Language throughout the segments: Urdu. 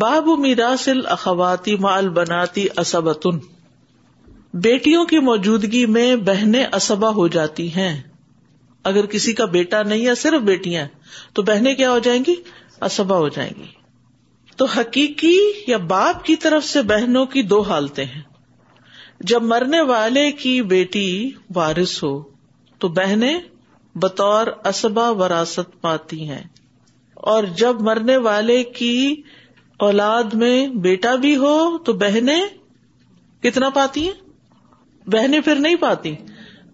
باب میراسل اخواتی مال بناتی اسبتن بیٹیوں کی موجودگی میں بہنیں اسبا ہو جاتی ہیں۔ اگر کسی کا بیٹا نہیں ہے، صرف بیٹیاں تو بہنیں کیا ہو جائیں گی؟ اسبا ہو جائیں گی۔ تو حقیقی یا باپ کی طرف سے بہنوں کی دو حالتیں ہیں۔ جب مرنے والے کی بیٹی وارث ہو، تو بہنیں بطور اسبا وراثت پاتی ہیں۔ اور جب مرنے والے کی اولاد میں بیٹا بھی ہو تو بہنیں کتنا پاتی ہیں؟ بہنیں پھر نہیں پاتی۔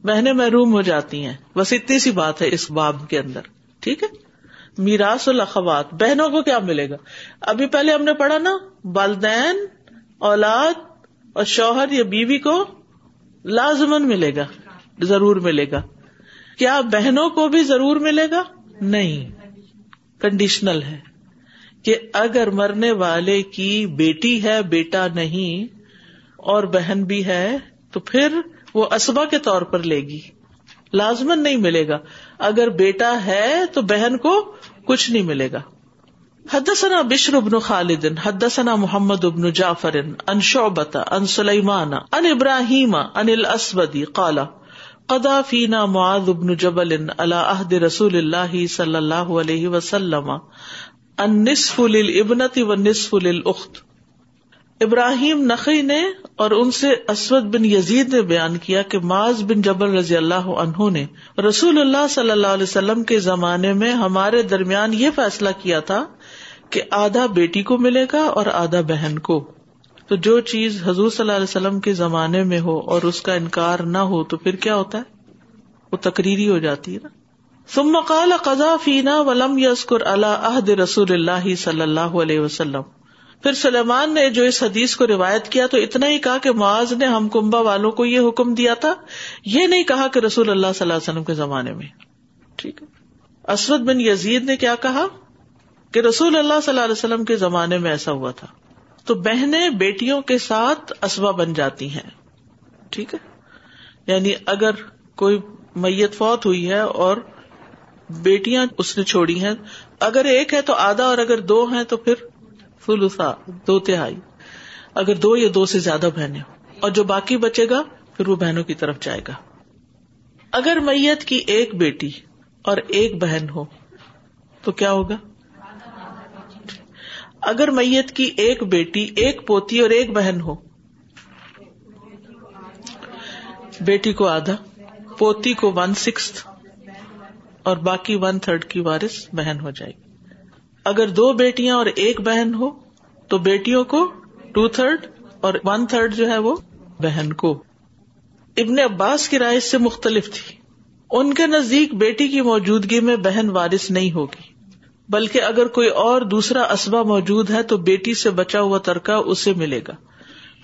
بہنیں محروم ہو جاتی ہیں۔ بس اتنی سی بات ہے اس باب کے اندر۔ ٹھیک ہے؟ میراث الخوات بہنوں کو کیا ملے گا؟ ابھی پہلے ہم نے پڑھا نا، والدین، اولاد اور شوہر یا بیوی کو لازمن ملے گا، ضرور ملے گا۔ کیا بہنوں کو بھی ضرور ملے گا؟ نہیں۔ کنڈیشنل ہے۔ کہ اگر مرنے والے کی بیٹی ہے، بیٹا نہیں اور بہن بھی ہے، تو پھر وہ اسبا کے طور پر لے گی۔ لازمن نہیں ملے گا۔ اگر بیٹا ہے، تو بہن کو کچھ نہیں ملے گا۔ حدثنا بشر ابن خالد، حدثنا محمد ابن جعفر ان شعبت ان سلیمان ان ابراہیم ان الاسودی قال قدا فینا معاذ ابن جبل على عہد رسول اللہ صلی اللہ علیہ وسلم۔ ان للابنت و نصف للاخت ابراہیم نقی نے اور ان سے اسود بن یزید نے بیان کیا کہ معاذ بن جبل رضی اللہ عنہ نے رسول اللہ صلی اللہ علیہ وسلم کے زمانے میں ہمارے درمیان یہ فیصلہ کیا تھا کہ آدھا بیٹی کو ملے گا اور آدھا بہن کو۔ تو جو چیز حضور صلی اللہ علیہ وسلم کے زمانے میں ہو اور اس کا انکار نہ ہو تو پھر کیا ہوتا ہے؟ وہ تقریری ہو جاتی ہے نا۔ ثم قال قضا فینا ولم یذکر اللہ عہد رسول اللہ صلی اللہ علیہ وسلم۔ پھر سلیمان نے جو اس حدیث کو روایت کیا تو اتنا ہی کہا کہ معاذ نے ہم کمبا والوں کو یہ حکم دیا تھا۔ یہ نہیں کہا کہ رسول اللہ صلی اللہ علیہ وسلم کے زمانے میں۔ ٹھیک ہے۔ اسود بن یزید نے کیا کہا؟ کہ رسول اللہ صلی اللہ علیہ وسلم کے زمانے میں ایسا ہوا تھا۔ تو بہنیں بیٹیوں کے ساتھ اسبا بن جاتی ہیں۔ ٹھیک ہے۔ یعنی اگر کوئی میت فوت ہوئی ہے اور بیٹیاں اس نے چھوڑی ہیں۔ اگر ایک ہے تو آدھا اور اگر دو ہیں تو پھر فلوسا دو تہائی۔ اگر دو یا دو سے زیادہ بہنیں اور جو باقی بچے گا، پھر وہ بہنوں کی طرف جائے گا۔ اگر میت کی ایک بیٹی اور ایک بہن ہو، تو کیا ہوگا؟ اگر میت کی ایک بیٹی، ایک پوتی اور ایک بہن ہو، بیٹی کو آدھا، پوتی کو ون سکس اور باقی ون تھرڈ کی وارث بہن ہو جائے گی۔ اگر دو بیٹیاں اور ایک بہن ہو، تو بیٹیوں کو ٹو تھرڈ اور ون تھرڈ جو ہے وہ بہن کو۔ ابن عباس کی رائے سے مختلف تھی۔ ان کے نزدیک بیٹی کی موجودگی میں بہن وارث نہیں ہوگی۔ بلکہ اگر کوئی اور دوسرا اسبا موجود ہے، تو بیٹی سے بچا ہوا ترکا اسے ملے گا۔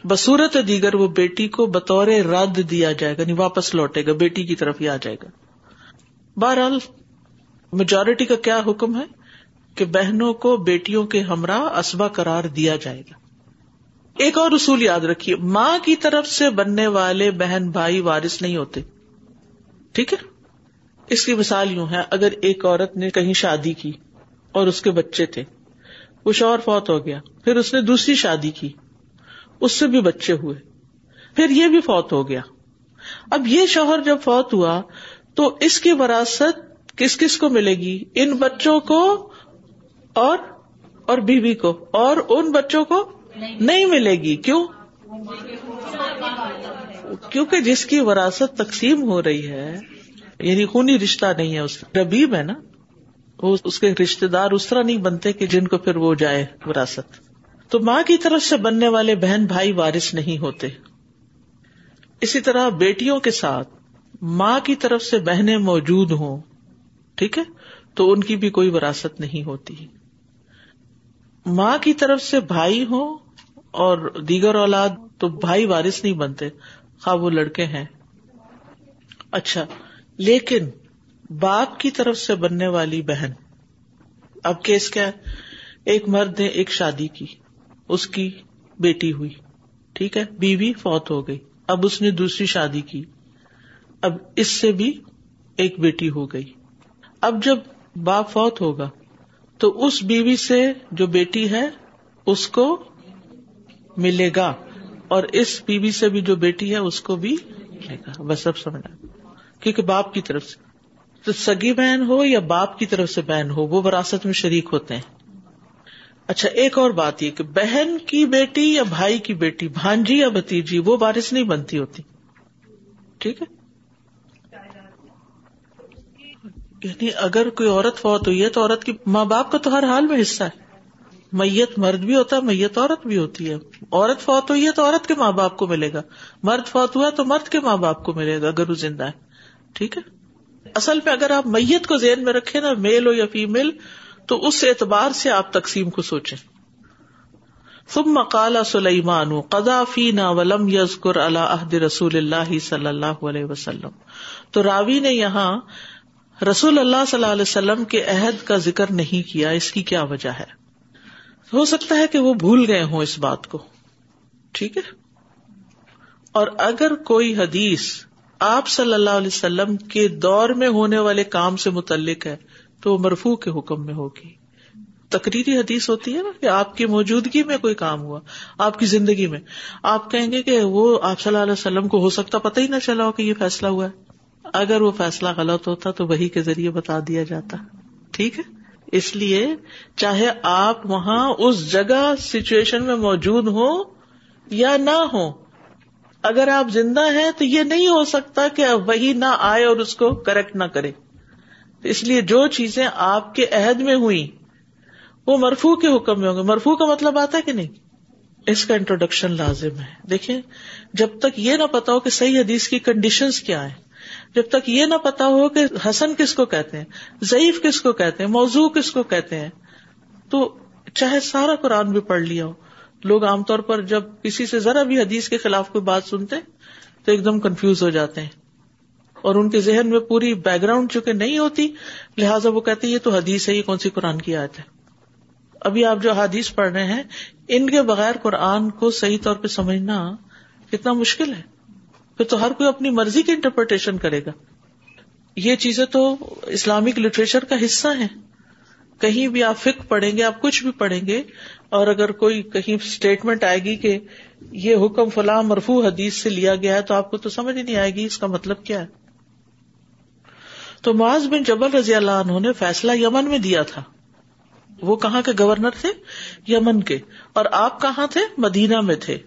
بصورت دیگر وہ بیٹی کو بطور رد دیا جائے گا نہیں واپس لوٹے گا، بیٹی کی طرف ہی آ جائے گا۔ بہرحال میجورٹی کا کیا حکم ہے کہ بہنوں کو بیٹیوں کے ہمراہ اسبا قرار دیا جائے گا۔ ایک اور اصول یاد رکھیے، ماں کی طرف سے بننے والے بہن بھائی وارث نہیں ہوتے۔ ٹھیک ہے؟ اس کی مثال یوں ہے، اگر ایک عورت نے کہیں شادی کی اور اس کے بچے تھے وہ شوہر فوت ہو گیا، پھر اس نے دوسری شادی کی، اس سے بھی بچے ہوئے، پھر یہ بھی فوت ہو گیا۔ اب یہ شوہر جب فوت ہوا تو اس کی وراثت کس کس کو ملے گی؟ ان بچوں کو اور اور بیوی کو، اور ان بچوں کو نہیں ملے گی۔ کیوں؟ کیونکہ جس کی وراثت تقسیم ہو رہی ہے یعنی خونی رشتہ نہیں ہے اس ربیب ہے نا، وہ اس کے رشتے دار اس طرح نہیں بنتے کہ جن کو پھر وہ جائے وراثت۔ تو ماں کی طرف سے بننے والے بہن بھائی وارث نہیں ہوتے۔ اسی طرح بیٹیوں کے ساتھ ماں کی طرف سے بہنیں موجود ہوں، ٹھیک ہے؟ تو ان کی بھی کوئی وراثت نہیں ہوتی۔ ماں کی طرف سے بھائی ہو اور دیگر اولاد تو بھائی وارث نہیں بنتے۔ خواہ وہ لڑکے ہیں۔ اچھا لیکن باپ کی طرف سے بننے والی بہن۔ اب کیس کیا ہے؟ ایک مرد نے ایک شادی کی، اس کی بیٹی ہوئی، ٹھیک ہے؟ بیوی فوت ہو گئی۔ اب اس نے دوسری شادی کی۔ اب اس سے بھی ایک بیٹی ہو گئی۔ اب جب باپ فوت ہوگا تو اس بیوی سے جو بیٹی ہے، اس کو ملے گا اور اس بیوی سے بھی جو بیٹی ہے، اس کو بھی ملے گا۔ بس اب سمجھنا۔ کیونکہ باپ کی طرف سے۔ تو سگی بہن ہو یا باپ کی طرف سے بہن ہو، وہ وراثت میں شریک ہوتے ہیں۔ اچھا ایک اور بات یہ کہ بہن کی بیٹی یا بھائی کی بیٹی، بھانجی یا بتیجی وہ بارش نہیں بنتی ہوتی۔ ٹھیک ہے؟ یعنی اگر کوئی عورت فوت ہوئی ہے تو عورت کی ماں باپ کا تو ہر حال میں حصہ ہے۔ میت مرد بھی ہوتا ہے، میت عورت بھی ہوتی ہے۔ عورت فوت ہوئی ہے تو عورت کے ماں باپ کو ملے گا۔ مرد فوت ہوا تو مرد کے ماں باپ کو ملے گا اگر وہ زندہ ہے۔ ٹھیک ہے؟ اصل میں اگر آپ میت کو ذہن میں رکھے نا، میل ہو یا فیمل تو اس اعتبار سے آپ تقسیم کو سوچیں۔ ثم مقال سلیمان قدا فینا ولم یزکر اللہ عہد رسول اللہ صلی اللہ علیہ وسلم۔ تو راوی نے یہاں رسول اللہ صلی اللہ علیہ وسلم کے عہد کا ذکر نہیں کیا، اس کی کیا وجہ ہے؟ ہو سکتا ہے کہ وہ بھول گئے ہوں اس بات کو۔ ٹھیک ہے؟ اور اگر کوئی حدیث آپ صلی اللہ علیہ وسلم کے دور میں ہونے والے کام سے متعلق ہے، تو وہ مرفو کے حکم میں ہوگی۔ تقریری حدیث ہوتی ہے نا کہ آپ کی موجودگی میں کوئی کام ہوا، آپ کی زندگی میں۔ آپ کہیں گے کہ وہ آپ صلی اللہ علیہ وسلم کو ہو سکتا پتہ ہی نہ چلا ہو کہ یہ فیصلہ ہوا ہے۔ اگر وہ فیصلہ غلط ہوتا تو وہی کے ذریعے بتا دیا جاتا۔ ٹھیک ہے؟ اس لیے چاہے آپ وہاں اس جگہ سچویشن میں موجود ہو یا نہ ہو اگر آپ زندہ ہیں تو یہ نہیں ہو سکتا کہ وہی نہ آئے اور اس کو کریکٹ نہ کرے۔ اس لیے جو چیزیں آپ کے عہد میں ہوئی، وہ مرفو کے حکم میں ہوں گے۔ مرفو کا مطلب آتا ہے کہ نہیں؟ اس کا انٹروڈکشن لازم ہے۔ دیکھیں، جب تک یہ نہ پتا ہو کہ صحیح حدیث کی کنڈیشن کیا ہے جب تک یہ نہ پتا ہو کہ حسن کس کو کہتے ہیں، ضعیف کس کو کہتے ہیں، موضوع کس کو کہتے ہیں، تو چاہے سارا قرآن بھی پڑھ لیا ہو۔ لوگ عام طور پر جب کسی سے ذرا بھی حدیث کے خلاف کوئی بات سنتے تو ایک دم کنفیوز ہو جاتے ہیں۔ اور ان کے ذہن میں پوری بیک گراؤنڈ چونکہ نہیں ہوتی، لہٰذا وہ کہتے یہ تو حدیث ہے، یہ کون سی قرآن کی آیت ہے؟ ابھی آپ جو حدیث پڑھ رہے ہیں، ان کے بغیر قرآن کو صحیح طور پہ سمجھنا کتنا مشکل ہے۔ پھر تو ہر کوئی اپنی مرضی کی انٹرپریٹیشن کرے گا۔ یہ چیزیں تو اسلامک لٹریچر کا حصہ ہے کہیں بھی آپ فک پڑھیں گے، آپ کچھ بھی پڑھیں گے، اور اگر کوئی کہیں اسٹیٹمنٹ آئے گی کہ یہ حکم فلاں مرفو حدیث سے لیا گیا ہے تو آپ کو تو سمجھ ہی نہیں آئے گی اس کا مطلب کیا ہے۔ تو معاذ بن جبل رضی اللہ عنہ نے فیصلہ یمن میں دیا تھا۔ وہ کہاں کے گورنر تھے؟ یمن کے۔ اور آپ کہاں تھے؟ مدینہ میں تھے۔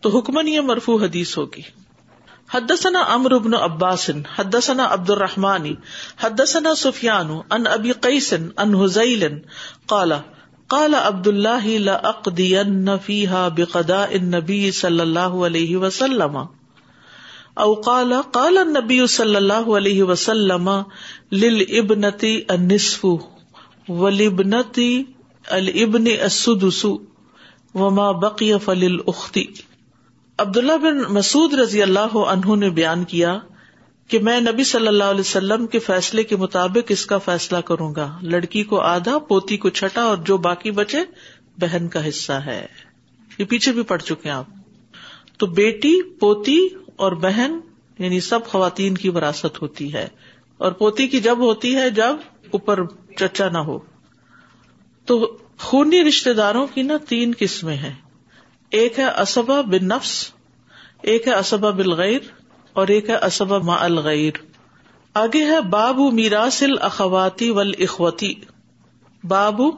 تو حکمن یہ مرفو حدیث ہوگی۔ حدثنا امر بن عباس، حدثنا عبد الرحمن، حدثنا سفیان ان ابی قیس ان حزیل، قال قال عبد اللہ لاقدین فیہا بقضاء النبی صلی اللہ علیہ وسلم. او قال قال النبی صلی اللہ علیہ وسلم للابنتی النصف ولابنتی الابن السدس وما بقی فللاخت عبداللہ بن مسعود رضی اللہ عنہ نے بیان کیا کہ میں نبی صلی اللہ علیہ وسلم کے فیصلے کے مطابق اس کا فیصلہ کروں گا۔ لڑکی کو آدھا، پوتی کو چھٹا اور جو باقی بچے، بہن کا حصہ ہے۔ یہ پیچھے بھی پڑ چکے آپ۔ تو بیٹی، پوتی اور بہن یعنی سب خواتین کی وراثت ہوتی ہے۔ اور پوتی کی جب ہوتی ہے، جب اوپر چچا نہ ہو۔ تو خونی رشتے داروں کی نا تین قسمیں ہیں۔ ایک ہے اسبا بن نفس ایک ہے اسبا بالغیر، اور ایک ہے اسبا ما الغیر۔ آگے ہے بابو میراسل اخواتی ول اخوتی بابو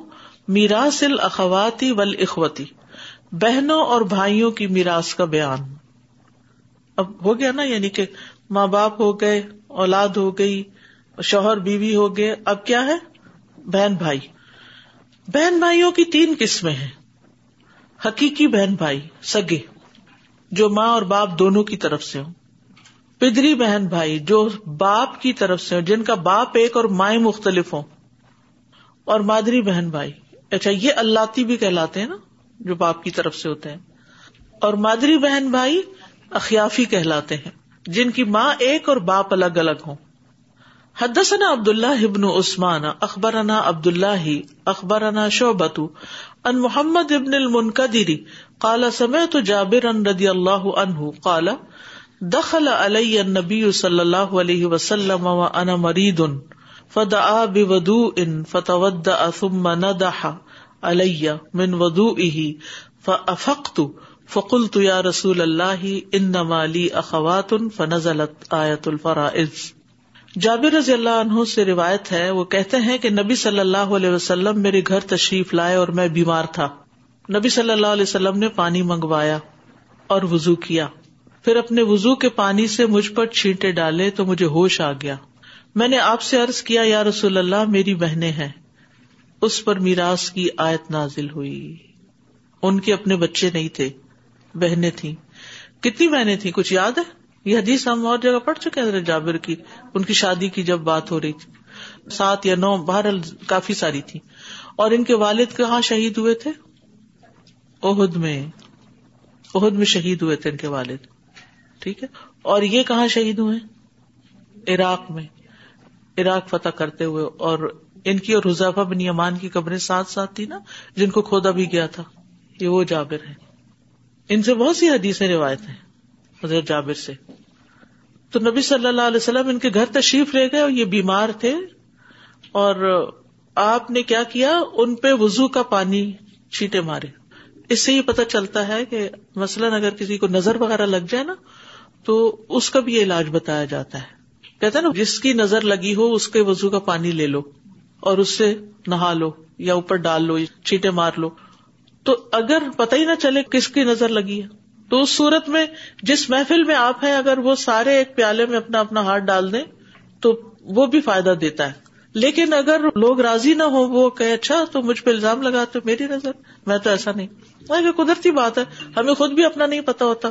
میراسل اخواتی ول اخوتی بہنوں اور بھائیوں کی میراث کا بیان۔ اب ہو گیا نا یعنی کہ ماں باپ ہو گئے، اولاد ہو گئی، شوہر، بیوی ہو گئے، اب کیا ہے؟ بہن بھائی۔ بہن بھائیوں کی تین قسمیں ہیں۔ حقیقی بہن بھائی، سگے، جو ماں اور باپ دونوں کی طرف سے ہوں۔ پدری بہن بھائی، جو باپ کی طرف سے ہوں، جن کا باپ ایک اور مائیں مختلف ہوں۔ اور مادری بہن بھائی اچھا یہ اللہ بھی کہلاتے ہیں نا، جو باپ کی طرف سے ہوتے ہیں۔ اور مادری بہن بھائی، اخیافی کہلاتے ہیں، جن کی ماں ایک اور باپ الگ الگ ہوں۔ حدثنا عبد اللہ ابن عثمان، اخبرنا عبد اللہ اخبرنا شعبت ان محمد ابن المنقدری قال سمعت جابر رضی اللہ عنہ، قال دخل علی النبی صلی اللہ علیہ وسلم وانا مريض فدعا بوضوء فتودع ثم ندح علیہ من ودو اہی فقت فقل تو یا رسول اللہ ان نمالی اخوات، فنزلت آیت الفرائض. جابر رضی اللہ عنہ سے روایت ہے، وہ کہتے ہیں کہ نبی صلی اللہ علیہ وسلم میرے گھر تشریف لائے اور میں بیمار تھا۔ نبی صلی اللہ علیہ وسلم نے پانی منگوایا اور وزو کیا۔ پھر اپنے وزو کے پانی سے مجھ پر چھینٹے ڈالے تو مجھے ہوش آ گیا۔ میں نے آپ سے ارض کیا، یا رسول اللہ، میری بہنیں ہیں۔ اس پر میراث کی آیت نازل ہوئی۔ ان کے اپنے بچے نہیں تھے، بہنیں تھیں۔ کتنی بہنیں تھیں؟ کچھ یاد ہے؟ یہ حدیث ہم اور جگہ پڑھ چکے ہیں جابر کی، ان کی شادی کی جب بات ہو رہی تھی۔ سات یا نو باہر کافی ساری تھی۔ اور ان کے والد کہاں شہید ہوئے تھے؟ عہد میں۔ عہد میں شہید ہوئے تھے ان کے والد۔ ٹھیک ہے؟ اور یہ کہاں شہید ہوئے؟ عراق میں۔ عراق فتح کرتے ہوئے۔ اور ان کی اور حضافہ بن یمان کی قبریں ساتھ ساتھ تھی نا، جن کو کھودا بھی گیا تھا۔ یہ وہ جابر ہے ان سے بہت سی حدیث روایت ہیں، حضرت جابر سے۔ تو نبی صلی اللہ علیہ وسلم ان کے گھر تشریف لے گئے اور یہ بیمار تھے اور آپ نے کیا کیا؟ ان پہ وزو کا پانی چھیٹے مارے۔ اس سے یہ پتا چلتا ہے کہ مثلاً اگر کسی کو نظر وغیرہ لگ جائے نا، تو اس کا بھی یہ علاج بتایا جاتا ہے۔ کہتے نا، جس کی نظر لگی ہو، اس کے وزو کا پانی لے لو اور اس سے نہا لو یا اوپر ڈال لو چیٹے مار لو۔ تو اگر پتہ ہی نہ چلے کس کی نظر لگی ہے۔ تو اس صورت میں جس محفل میں آپ ہیں، اگر وہ سارے ایک پیالے میں اپنا اپنا ہاتھ ڈال دیں، تو وہ بھی فائدہ دیتا ہے۔ لیکن اگر لوگ راضی نہ ہو وہ کہ اچھا تو مجھ پہ الزام لگاتے میری نظر۔ میں تو ایسا نہیں۔ ہاں، قدرتی بات ہے۔ ہمیں خود بھی اپنا نہیں پتا ہوتا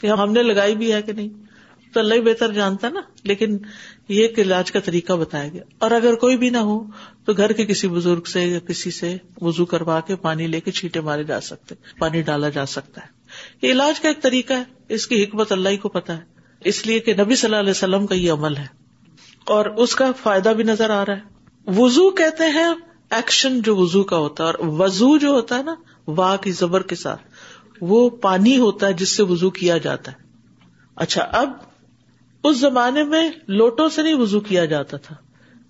کہ ہم نے لگائی بھی ہے کہ نہیں۔ تو اللہ بہتر جانتا نا۔ لیکن یہ ایک علاج کا طریقہ بتایا گیا۔ اور اگر کوئی بھی نہ ہو، تو گھر کے کسی بزرگ سے یا کسی سے وزو کروا کے پانی لے کے چھیٹے مارے جا سکتے۔ پانی ڈالا جا سکتا ہے۔ یہ علاج کا ایک طریقہ ہے، اس کی حکمت اللہ ہی کو پتا ہے۔ اس لیے کہ نبی صلی اللہ علیہ وسلم کا یہ عمل ہے۔ اور اس کا فائدہ بھی نظر آ رہا ہے۔ وزو کہتے ہیں، ایکشن جو وزو کا ہوتا ہے، اور وزو جو ہوتا ہے نا، واہ کی زبر کے ساتھ، وہ پانی ہوتا ہے جس سے وزو کیا جاتا ہے۔ اچھا اب اس زمانے میں لوٹوں سے نہیں وزو کیا جاتا تھا۔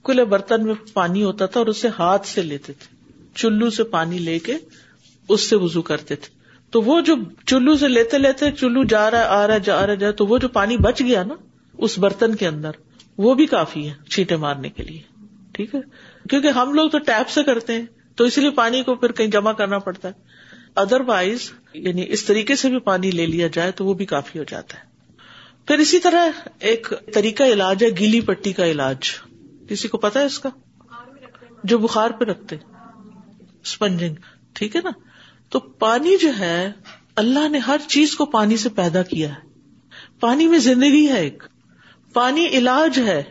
کھلے برتن میں پانی ہوتا تھا اور اسے ہاتھ سے لیتے تھے۔ چلو سے پانی لے کے اس سے وزو کرتے تھے۔ تو وہ جو چلو سے لیتے لیتے چلو جا رہا ہے، آ رہا ہے، جا رہا جائے تو وہ جو پانی بچ گیا نا، اس برتن کے اندر، وہ بھی کافی ہے چھیٹے مارنے کے لیے، ٹھیک ہے؟ کیونکہ ہم لوگ تو ٹیپ سے کرتے ہیں، تو اس لیے پانی کو پھر کہیں جمع کرنا پڑتا ہے۔ ادر وائز یعنی اس طریقے سے بھی پانی لے لیا جائے تو وہ بھی کافی ہو جاتا ہے۔ پھر اسی طرح ایک طریقہ علاج ہے، گیلی پٹی کا علاج۔ کسی کو پتا ہے اس کا؟ جو بخار پہ رکھتے اسپنجنگ ٹھیک ہے نا؟ تو پانی جو ہے، اللہ نے ہر چیز کو پانی سے پیدا کیا ہے۔ پانی میں زندگی ہے ایک۔ پانی علاج ہے۔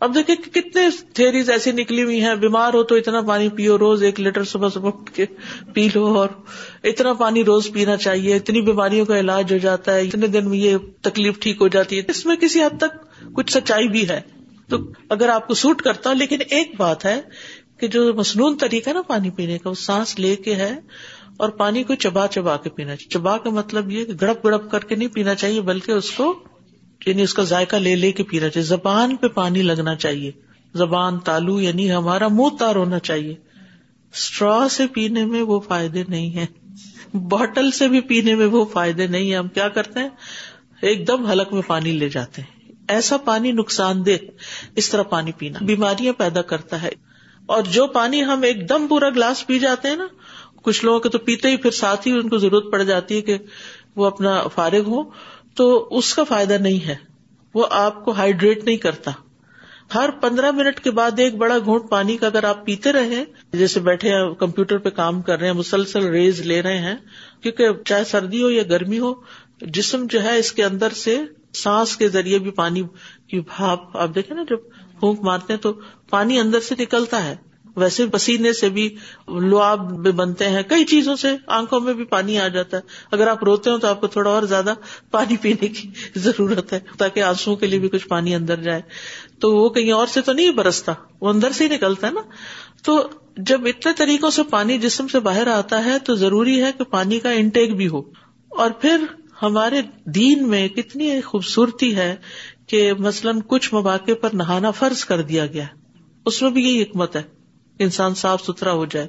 اب دیکھیں کتنے تھیریز ایسی نکلی ہوئی ہیں، بیمار ہو تو اتنا پانی پیو، روز ایک لیٹر صبح صبح کے پی لو، اور اتنا پانی روز پینا چاہیے، اتنی بیماریوں کا علاج ہو جاتا ہے، اتنے دن میں یہ تکلیف ٹھیک ہو جاتی ہے۔ اس میں کسی حد تک کچھ سچائی بھی ہے۔ تو اگر آپ کو سوٹ کرتا، لیکن ایک بات ہے کہ جو مصنون طریقہ نا پانی پینے کا، وہ سانس لے کے ہے اور پانی کو چبا چبا کے پینا چاہیے۔ چبا کا مطلب یہ کہ گڑپ گڑپ کر کے نہیں پینا چاہیے، بلکہ اس کو یعنی اس کا ذائقہ لے لے کے پینا چاہیے۔ زبان پہ پانی لگنا چاہیے۔ زبان تالو یعنی ہمارا منہ تار ہونا چاہیے۔ اسٹرا سے پینے میں وہ فائدے نہیں ہے بوٹل سے بھی پینے میں وہ فائدے نہیں ہے ہم کیا کرتے ہیں؟ ایک دم حلق میں پانی لے جاتے ہیں۔ ایسا پانی نقصان دہ اس طرح پانی پینا۔ بیماریاں پیدا کرتا ہے۔ اور جو پانی ہم ایک دم پورا گلاس پی جاتے ہیں نا کچھ لوگوں کے تو پیتے ہی، پھر ساتھ ہی ان کو ضرورت پڑ جاتی ہے کہ وہ اپنا فارغ ہو۔ تو اس کا فائدہ نہیں ہے۔ وہ آپ کو ہائیڈریٹ نہیں کرتا۔ ہر پندرہ منٹ کے بعد ایک بڑا گھونٹ پانی کا اگر آپ پیتے رہے، جیسے بیٹھے کمپیوٹر پہ کام کر رہے ہیں، مسلسل ریز لے رہے ہیں، کیونکہ چاہے سردی ہو یا گرمی ہو، جسم جو ہے، اس کے اندر سے سانس کے ذریعے بھی پانی کی بھاپ، آپ دیکھیں نا، جب پھونک مارتے ہیں تو پانی اندر سے نکلتا ہے۔ ویسے پسینے سے بھی لواب میں بنتے ہیں، کئی چیزوں سے آنکھوں میں بھی پانی آ جاتا ہے۔ اگر آپ روتے ہو تو آپ کو تھوڑا اور زیادہ پانی پینے کی ضرورت ہے، تاکہ آنسو کے لیے بھی کچھ پانی اندر جائے۔ تو وہ کہیں اور سے تو نہیں برستا، وہ اندر سے ہی نکلتا ہے نا۔ تو جب اتنے طریقوں سے پانی جسم سے باہر آتا ہے تو ضروری ہے کہ پانی کا انٹیک بھی ہو۔ اور پھر ہمارے دین میں کتنی خوبصورتی ہے کہ مثلاً کچھ مواقع پر نہانا فرض کر دیا گیا اس میں بھی یہی حکمت ہے۔ انسان صاف ستھرا ہو جائے۔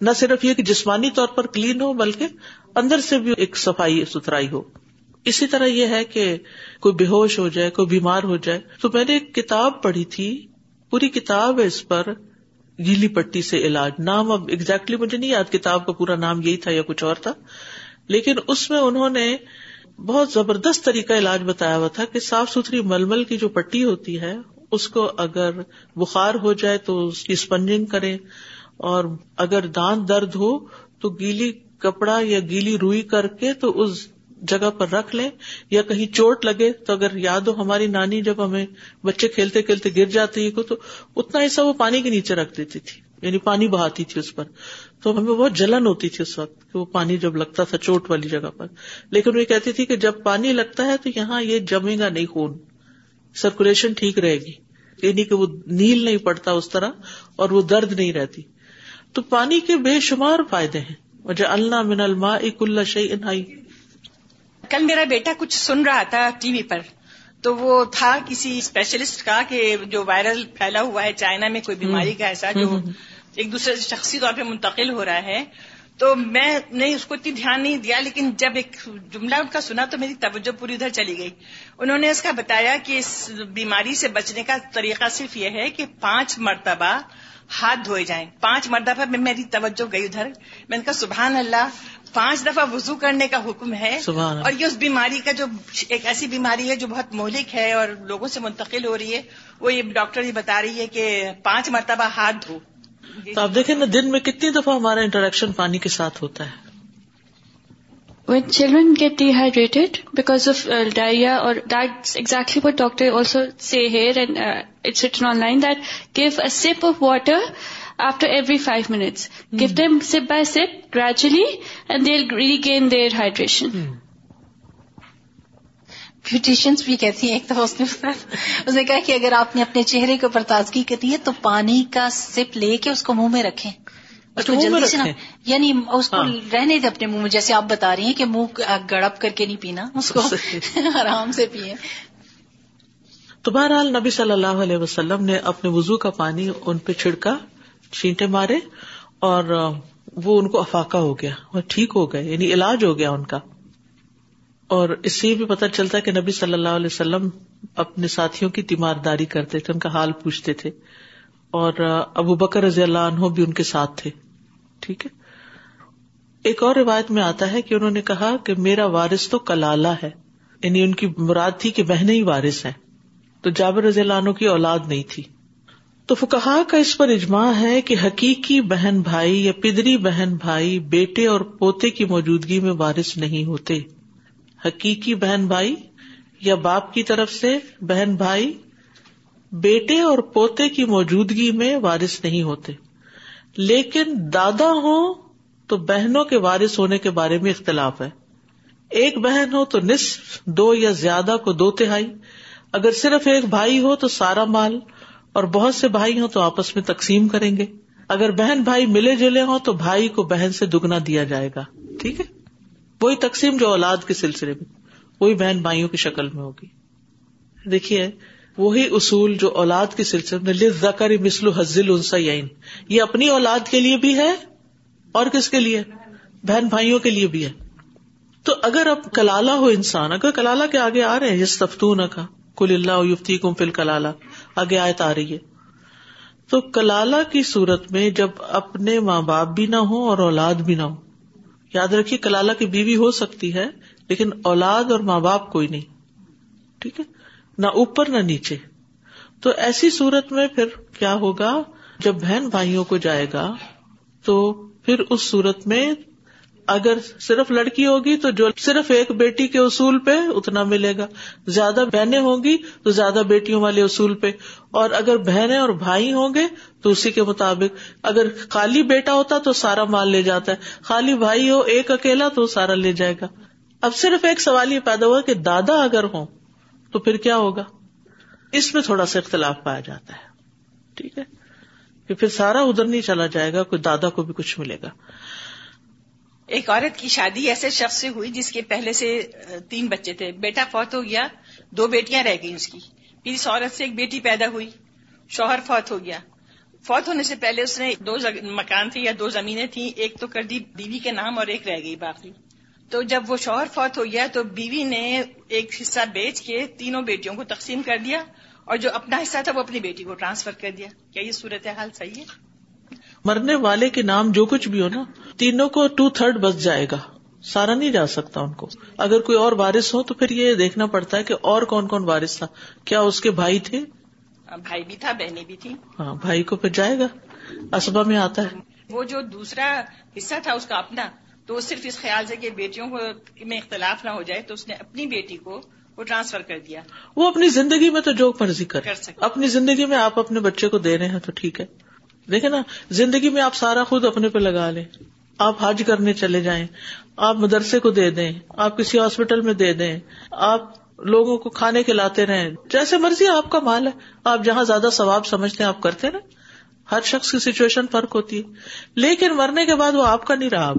نہ صرف یہ کہ جسمانی طور پر کلین ہو، بلکہ اندر سے بھی ایک صفائی ستھرائی ہو۔ اسی طرح یہ ہے کہ کوئی بے ہوش ہو جائے، کوئی بیمار ہو جائے۔ تو میں نے ایک کتاب پڑھی تھی۔ پوری کتاب ہے اس پر گیلی پٹی سے علاج۔ نام اب ایگزیکٹلی مجھے نہیں یاد، کتاب کا پورا نام یہی تھا یا کچھ اور تھا۔ لیکن اس میں انہوں نے بہت زبردست طریقہ علاج بتایا ہوا تھا کہ صاف ستھری ململ کی جو پٹی ہوتی ہے اس کو اگر بخار ہو جائے تو اس کی اسپنجنگ کرے اور اگر دانت درد ہو تو گیلی کپڑا یا گیلی روئی کر کے تو اس جگہ پر رکھ لیں یا کہیں چوٹ لگے تو اگر یاد ہو ہماری نانی جب ہمیں بچے کھیلتے کھیلتے گر جاتے کو تو اتنا ایسا وہ پانی کے نیچے رکھ دیتی تھی یعنی پانی بہاتی تھی اس پر۔ تو ہمیں بہت جلن ہوتی تھی اس وقت کہ وہ پانی جب لگتا تھا چوٹ والی جگہ پر۔ لیکن وہ کہتی تھی کہ جب پانی لگتا ہے تو یہاں یہ جمے گا نہیں خون۔ سرکولیشن ٹھیک رہے گی۔ یعنی کہ وہ نیل نہیں پڑتا اس طرح اور وہ درد نہیں رہتی۔ تو پانی کے بے شمار فائدے ہیں۔ وجہ اللہ من الما اک اللہ شعی انہائی کل میرا بیٹا کچھ سن رہا تھا ٹی وی پر۔ تو وہ تھا کسی اسپیشلسٹ کا کہ جو وائرل پھیلا ہوا ہے چائنا میں کوئی بیماری کا ایسا جو ایک دوسرے سے شخصی طور پہ منتقل ہو رہا ہے۔ تو میں نے اس کو اتنی دھیان نہیں دیا لیکن جب ایک جملہ ان کا سنا تو میری توجہ پوری ادھر چلی گئی۔ انہوں نے اس کا بتایا کہ اس بیماری سے بچنے کا طریقہ صرف یہ ہے کہ پانچ مرتبہ ہاتھ دھوئے جائیں۔ پانچ مرتبہ میں میری توجہ گئی ادھر۔ میں نے کہا سبحان اللہ پانچ دفعہ وضو کرنے کا حکم ہے۔ اور یہ اس بیماری کا جو ایک ایسی بیماری ہے جو بہت مہلک ہے اور لوگوں سے منتقل ہو رہی ہے وہ یہ ڈاکٹر یہ بتا رہی ہے کہ پانچ مرتبہ ہاتھ دھو۔ تو آپ دیکھیں نا دن میں کتنی دفعہ ہمارا انٹریکشن پانی کے ساتھ ہوتا ہے۔ When children get dehydrated because of diarrhoea اور that exactly what doctor also see here and it's written online that give a sip of water after every five minutes give them sip by sip gradually and they regain their hydration beauticians بھی کہتی ہیں ایک دفعہ اس نے اس نے کہا کہ اگر آپ نے اپنے چہرے کے اوپر تازگی کرنی ہے تو پانی کا سپ لے کے اس کو منہ میں رکھیں۔ اس کو جلدی سے یعنی اس کو رہنے دے اپنے منہ میں جیسے آپ بتا رہی ہیں کہ منہ گڑپ کر کے نہیں پینا اس کو آرام سے پیئے تو بہرحال نبی صلی اللہ علیہ وسلم نے اپنے وضو کا پانی ان پہ چھڑکا چھینٹے مارے اور وہ ان کو افاقہ ہو گیا وہ ٹھیک ہو گئے یعنی علاج ہو گیا ان کا۔ اور اس سے بھی پتہ چلتا ہے کہ نبی صلی اللہ علیہ وسلم اپنے ساتھیوں کی تیمارداری کرتے تھے، ان کا حال پوچھتے تھے۔ اور ابو بکر رضی اللہ عنہ بھی ان کے ساتھ تھے۔ ٹھیک ہے؟ ایک اور روایت میں آتا ہے کہ انہوں نے کہا کہ میرا وارث تو کلالہ ہے یعنی ان کی مراد تھی کہ بہنیں ہی وارث ہیں۔ تو جابر رضی اللہ عنہ کی اولاد نہیں تھی۔ تو فکہ کا اس پر اجماع ہے کہ حقیقی بہن بھائی یا پدری بہن بھائی بیٹے اور پوتے کی موجودگی میں وارث نہیں ہوتے۔ حقیقی بہن بھائی یا باپ کی طرف سے بہن بھائی بیٹے اور پوتے کی موجودگی میں وارث نہیں ہوتے۔ لیکن دادا ہو تو بہنوں کے وارث ہونے کے بارے میں اختلاف ہے۔ ایک بہن ہو تو نصف، دو یا زیادہ کو دو تہائی۔ اگر صرف ایک بھائی ہو تو سارا مال، اور بہت سے بھائی ہوں تو آپس میں تقسیم کریں گے۔ اگر بہن بھائی ملے جلے ہوں تو بھائی کو بہن سے دگنا دیا جائے گا۔ ٹھیک ہے؟ وہی تقسیم جو اولاد کے سلسلے میں، وہی بہن بھائیوں کی شکل میں ہوگی۔ دیکھیے، وہی اصول جو اولاد کے سلسلے میں زکر مسلو حزل انسا یہ اپنی اولاد کے لیے بھی ہے اور کس کے لیے؟ بہن بھائیوں کے لیے بھی ہے۔ تو اگر اب کلالہ ہو انسان، اگر کلالہ کے آگے آ رہے ہیں جس تفتون کا کل اللہ یفتی کم فل کلالہ آگے آیت آ رہی ہے۔ تو کلالہ کی صورت میں جب اپنے ماں باپ بھی نہ ہو اور اولاد بھی نہ ہو یاد رکھیے کلالہ کی بیوی ہو سکتی ہے، لیکن اولاد اور ماں باپ کوئی نہیں۔ ٹھیک ہے؟ نہ اوپر، نہ نیچے۔ تو ایسی صورت میں پھر کیا ہوگا؟ جب بہن بھائیوں کو جائے گا، تو پھر اس صورت میں اگر صرف لڑکی ہوگی تو جو صرف ایک بیٹی کے اصول پہ اتنا ملے گا۔ زیادہ بہنیں ہوں گی تو زیادہ بیٹیوں والے اصول پہ۔ اور اگر بہنیں اور بھائی ہوں گے تو اسی کے مطابق۔ اگر خالی بیٹا ہوتا تو سارا مال لے جاتا ہے۔ خالی بھائی ہو، ایک اکیلا تو سارا لے جائے گا۔ اب صرف ایک سوال یہ پیدا ہوا کہ دادا اگر ہو تو پھر کیا ہوگا؟ اس میں تھوڑا سا اختلاف پایا جاتا ہے۔ ٹھیک ہے؟ کہ پھر سارا ادھر نہیں چلا جائے گا، کوئی دادا کو بھی کچھ ملے گا۔ ایک عورت کی شادی ایسے شخص سے ہوئی جس کے پہلے سے تین بچے تھے۔ بیٹا فوت ہو گیا، دو بیٹیاں رہ گئی اس کی۔ پھر اس عورت سے ایک بیٹی پیدا ہوئی، شوہر فوت ہو گیا۔ فوت ہونے سے پہلے اس نے دو مکان تھے یا دو زمینیں تھیں، ایک تو کر دی بیوی کے نام اور ایک رہ گئی باقی۔ تو جب وہ شوہر فوت ہو گیا تو بیوی نے ایک حصہ بیچ کے تینوں بیٹیوں کو تقسیم کر دیا اور جو اپنا حصہ تھا وہ اپنی بیٹی کو ٹرانسفر کر دیا۔ کیا یہ صورت حال صحیح ہے؟ مرنے والے کے نام جو کچھ بھی ہو نا تینوں کو ٹو تھرڈ بس جائے گا۔ سارا نہیں جا سکتا ان کو۔ اگر کوئی اور وارث ہو تو پھر یہ دیکھنا پڑتا ہے کہ اور کون کون وارث تھا۔ کیا اس کے بھائی تھے؟ بھائی بھی تھا بہنیں بھی تھی ہاں بھائی کو پھر جائے گا۔ اسبا میں آتا ہے۔ وہ جو دوسرا حصہ تھا اس کا اپنا تو وہ صرف اس خیال سے کہ بیٹیوں کو میں اختلاف نہ ہو جائے تو اس نے اپنی بیٹی کو وہ ٹرانسفر کر دیا۔ وہ اپنی زندگی میں تو جو مرضی کر اپنی زندگی میں آپ اپنے بچے کو دے رہے ہیں تو ٹھیک ہے۔ دیکھے نا زندگی میں آپ سارا خود اپنے پہ لگا لیں۔ آپ حج کرنے چلے جائیں، آپ مدرسے کو دے دیں، آپ کسی ہاسپٹل میں دے دیں، آپ لوگوں کو کھانے کے لاتے رہیں، جیسے مرضی آپ کا مال ہے، آپ جہاں زیادہ ثواب سمجھتے ہیں آپ کرتے نا۔ ہر شخص کی سچویشن فرق ہوتی ہے۔ لیکن مرنے کے بعد وہ آپ کا نہیں رہا۔ اب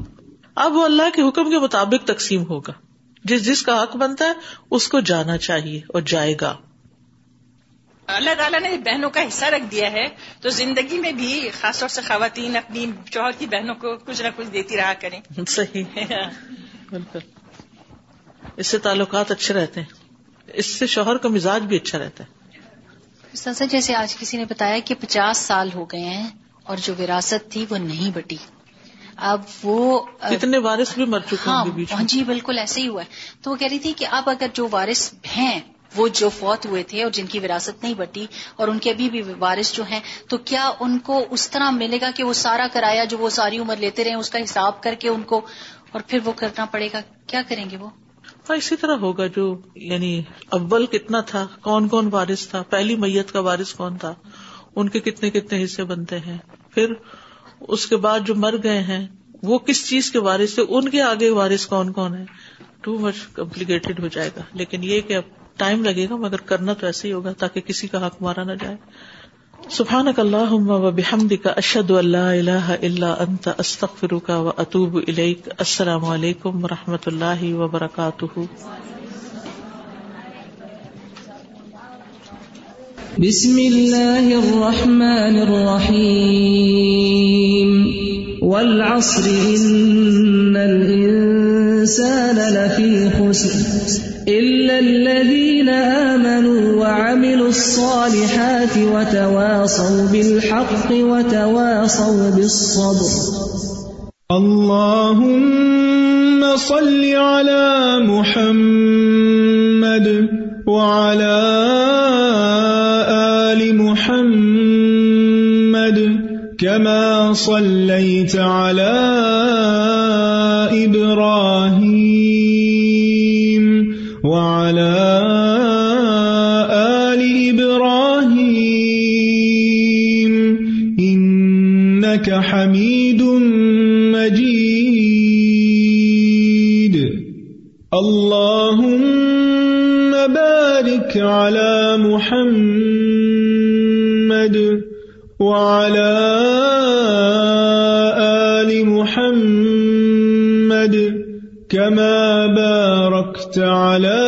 اب وہ اللہ کے حکم کے مطابق تقسیم ہوگا۔ جس جس کا حق بنتا ہے، اس کو جانا چاہیے اور جائے گا۔ اللہ تعالیٰ نے بہنوں کا حصہ رکھ دیا ہے تو زندگی میں بھی خاص طور سے خواتین اپنی شوہر کی بہنوں کو کچھ نہ کچھ دیتی رہا کریں۔ صحیح۔ بالکل۔ اس سے تعلقات اچھے رہتے ہیں۔ اس سے شوہر کا مزاج بھی اچھا رہتا ہے۔ سر جیسے آج کسی نے بتایا کہ پچاس سال ہو گئے ہیں اور جو وراثت تھی وہ نہیں بٹی۔ اب وہ کتنے وارث بھی مر چکے ہیں ہاں جی بالکل ایسے ہی ہوا ہے۔ تو وہ کہہ رہی تھی کہ اب اگر جو وارث ہیں وہ جو فوت ہوئے تھے اور جن کی وراثت نہیں بٹی اور ان کے ابھی بھی وارث جو ہیں، تو کیا ان کو اس طرح ملے گا کہ وہ سارا کرایہ جو وہ ساری عمر لیتے رہے، اس کا حساب کر کے ان کو اور پھر وہ کرنا پڑے گا؟ کیا کریں گے وہ؟ ہاں اسی طرح ہوگا جو یعنی اول کتنا تھا؟ کون کون وارث تھا؟ پہلی میت کا وارث کون تھا؟ ان کے کتنے کتنے حصے بنتے ہیں؟ پھر اس کے بعد جو مر گئے ہیں، وہ کس چیز کے وارث تھے؟ ان کے آگے وارث کون کون ہے ٹو مچ کمپلیکیٹڈ ہو جائے گا۔ لیکن یہ کہ اب ٹائم لگے گا، مگر کرنا تو ایسے ہی ہوگا تاکہ کسی کا حق مارا نہ جائے۔ سبحان اللہ و بحمد کا اشد اللہ اللہ اللہ انت استخر کا و اطوب السلام علیکم و رحمۃ اللہ وبرکاتہ۔ بسم اللہ الرحمن الرحیم۔ والعصر، ان الانسان لفی خسر۔ الا الذين آمنوا وعملوا الصالحات وتواصوا بالحق وتواصوا بالصبر اللهم صل على محمد وعلى آل محمد كما صليت على إبراهيم إنك حميد مجيد. اللهم بارك على محمد وعلى آل محمد كما باركت على